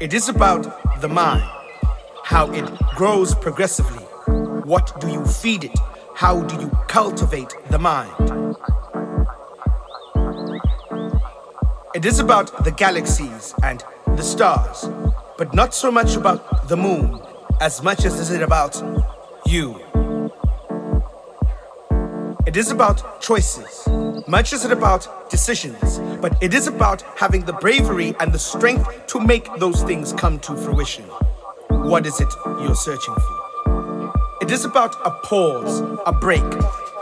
It is about the mind, how it grows progressively. What do you feed it? How do you cultivate the mind? It is about the galaxies and the stars, but not so much about the moon as much as is it about you. It is about choices, much as it about decisions, but it is about having the bravery and the strength to make those things come to fruition. What is it you're searching for? It is about a pause, a break,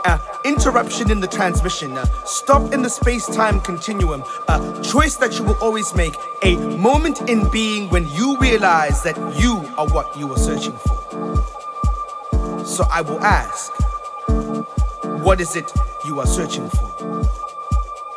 an interruption in the transmission, a stop in the space time continuum, a choice that you will always make, a moment in being when you realize that you are what you are searching for. So I will ask, what is it you are searching for?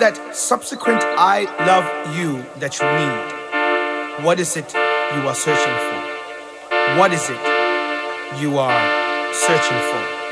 That subsequent I love you that you need? What is it you are searching for? What is it you are searching for?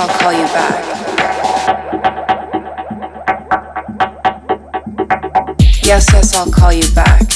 I'll call you back. Yes, yes, I'll call you back.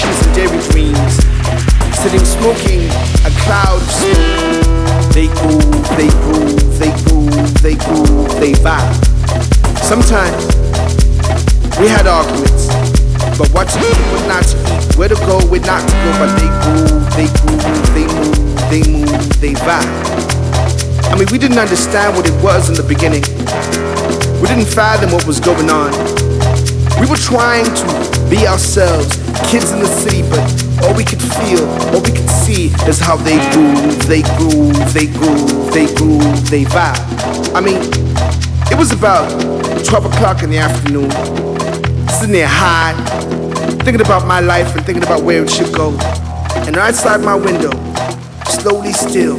Conversations and daydreams, sitting smoking a cloud of smoke. They groove, they groove, they groove, they groove, they vibe. Sometimes we had arguments, but what to eat, what not to eat, where to go, where not to go. But they groove, they groove, they move, they move, they vibe. I mean, we didn't understand what it was in the beginning. We didn't fathom what was going on. We were trying to be ourselves, kids in the city, but all we could feel, all we could see is how they groove, they groove, they groove, they groove, they vibe. I mean, it was about 12 o'clock in the afternoon, sitting there high, thinking about my life and thinking about where it should go. And outside my window, slowly still,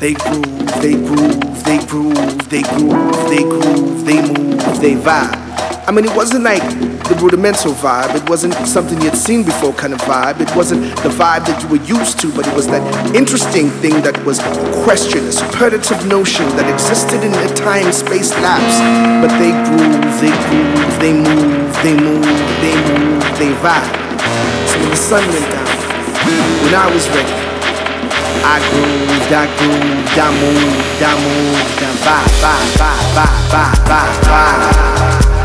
they groove, they groove, they groove, they groove, they groove, they move, they vibe. I mean, it wasn't like the rudimental vibe. It wasn't something you'd seen before kind of vibe. It wasn't the vibe that you were used to, but it was that interesting thing that was a question, a superlative notion that existed in a time space lapse. But they groove, they groove, they move, they move, they move, they vibe. So when the sun went down, when I was ready, I grooved, I grooved, I moved, I moved, I vibe, vibe, vibe, vibe, vibe, vibe,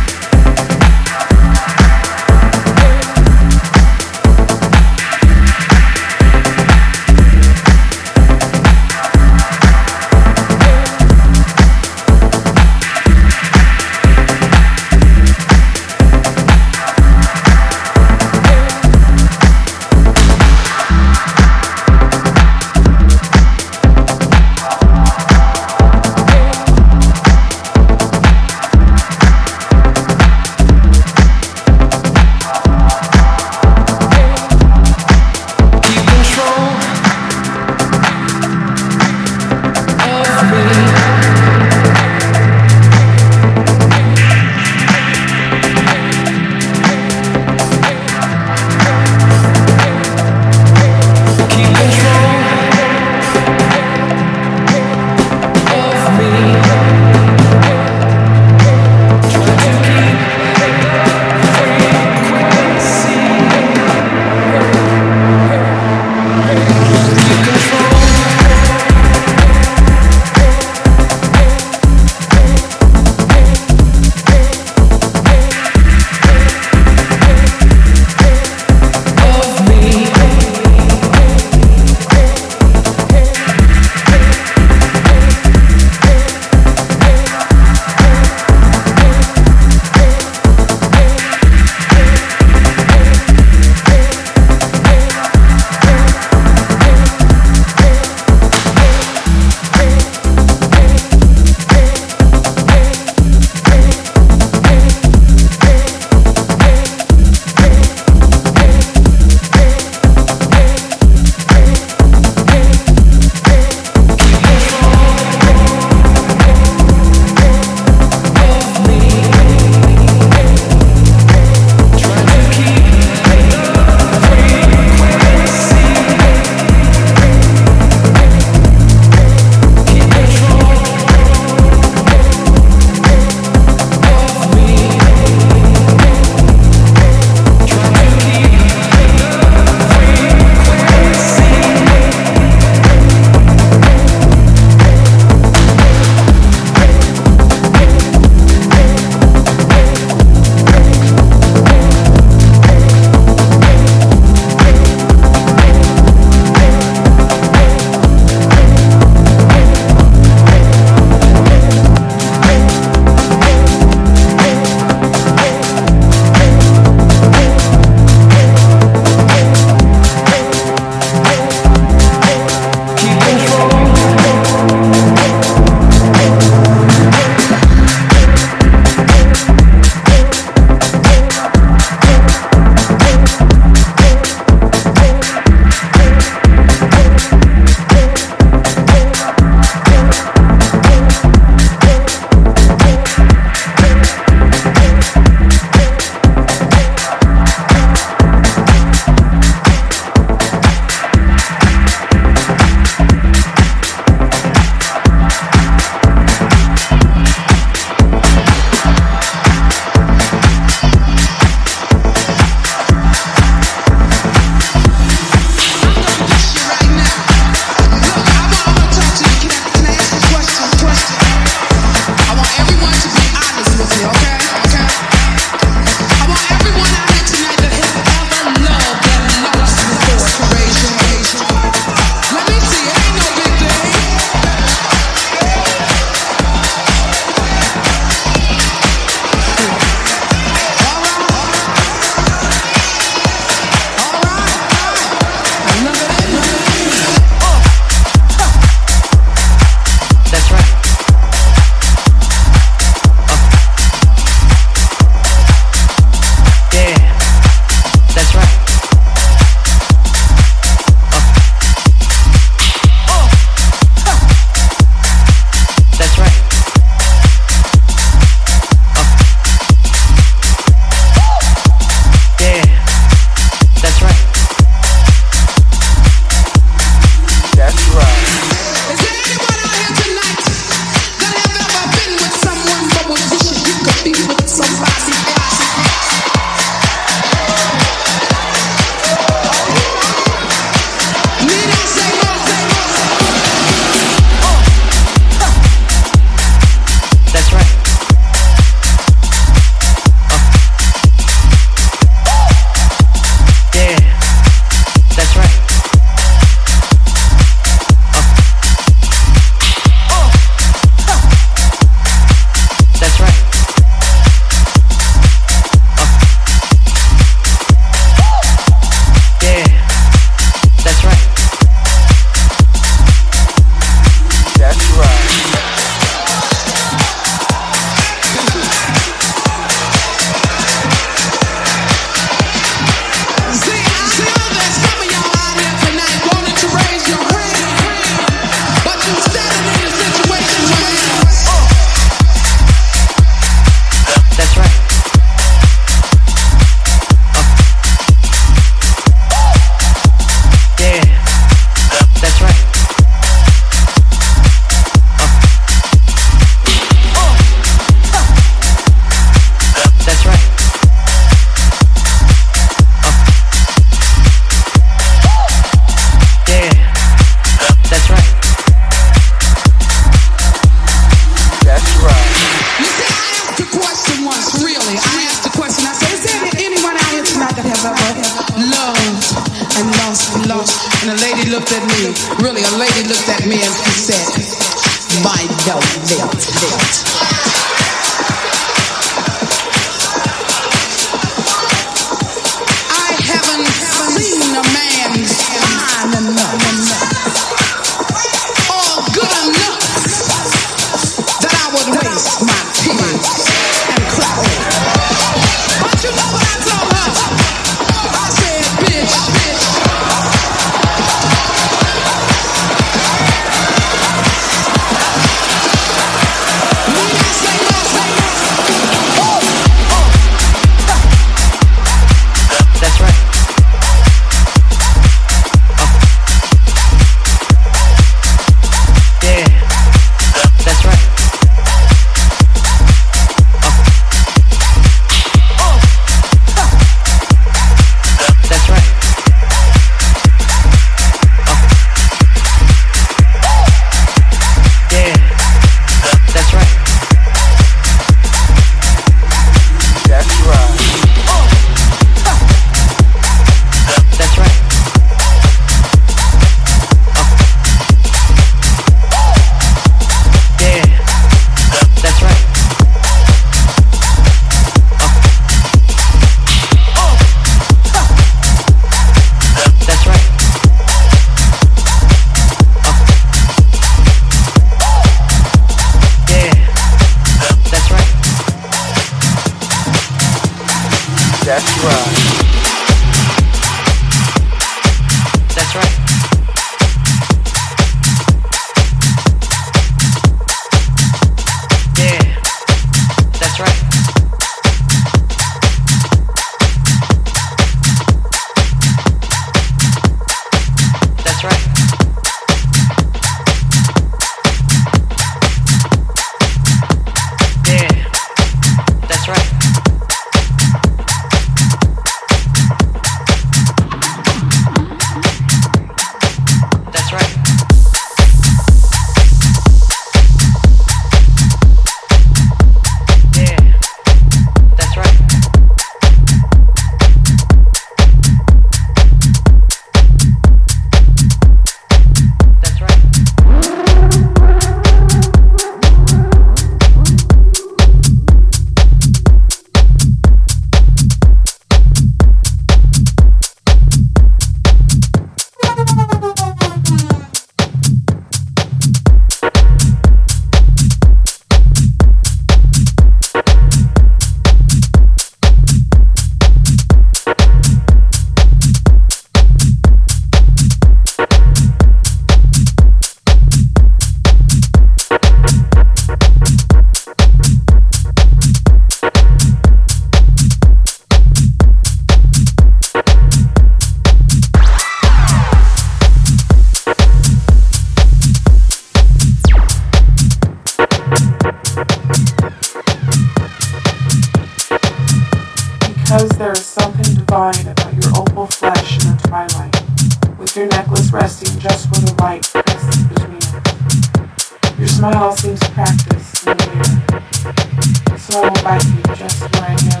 just like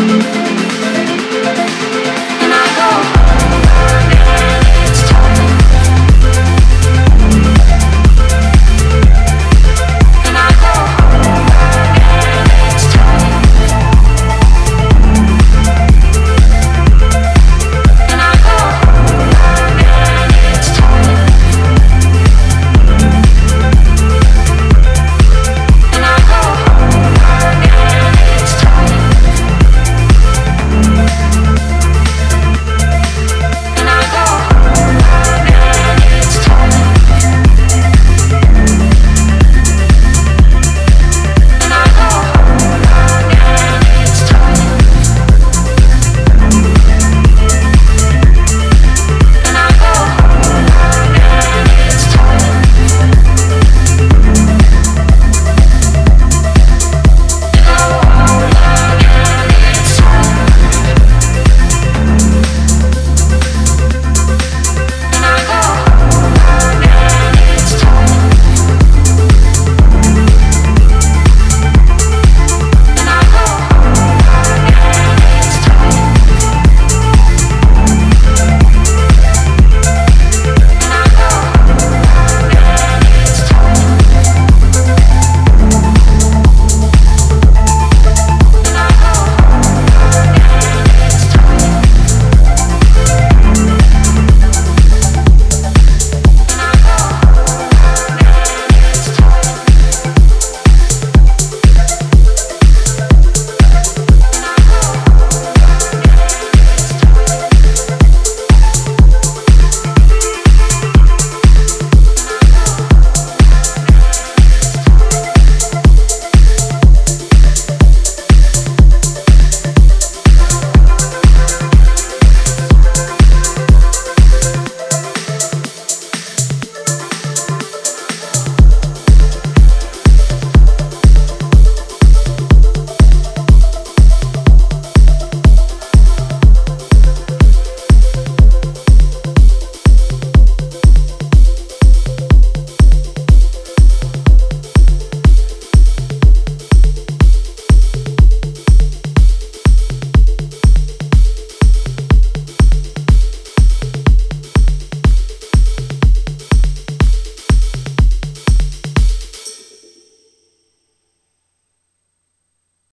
Thank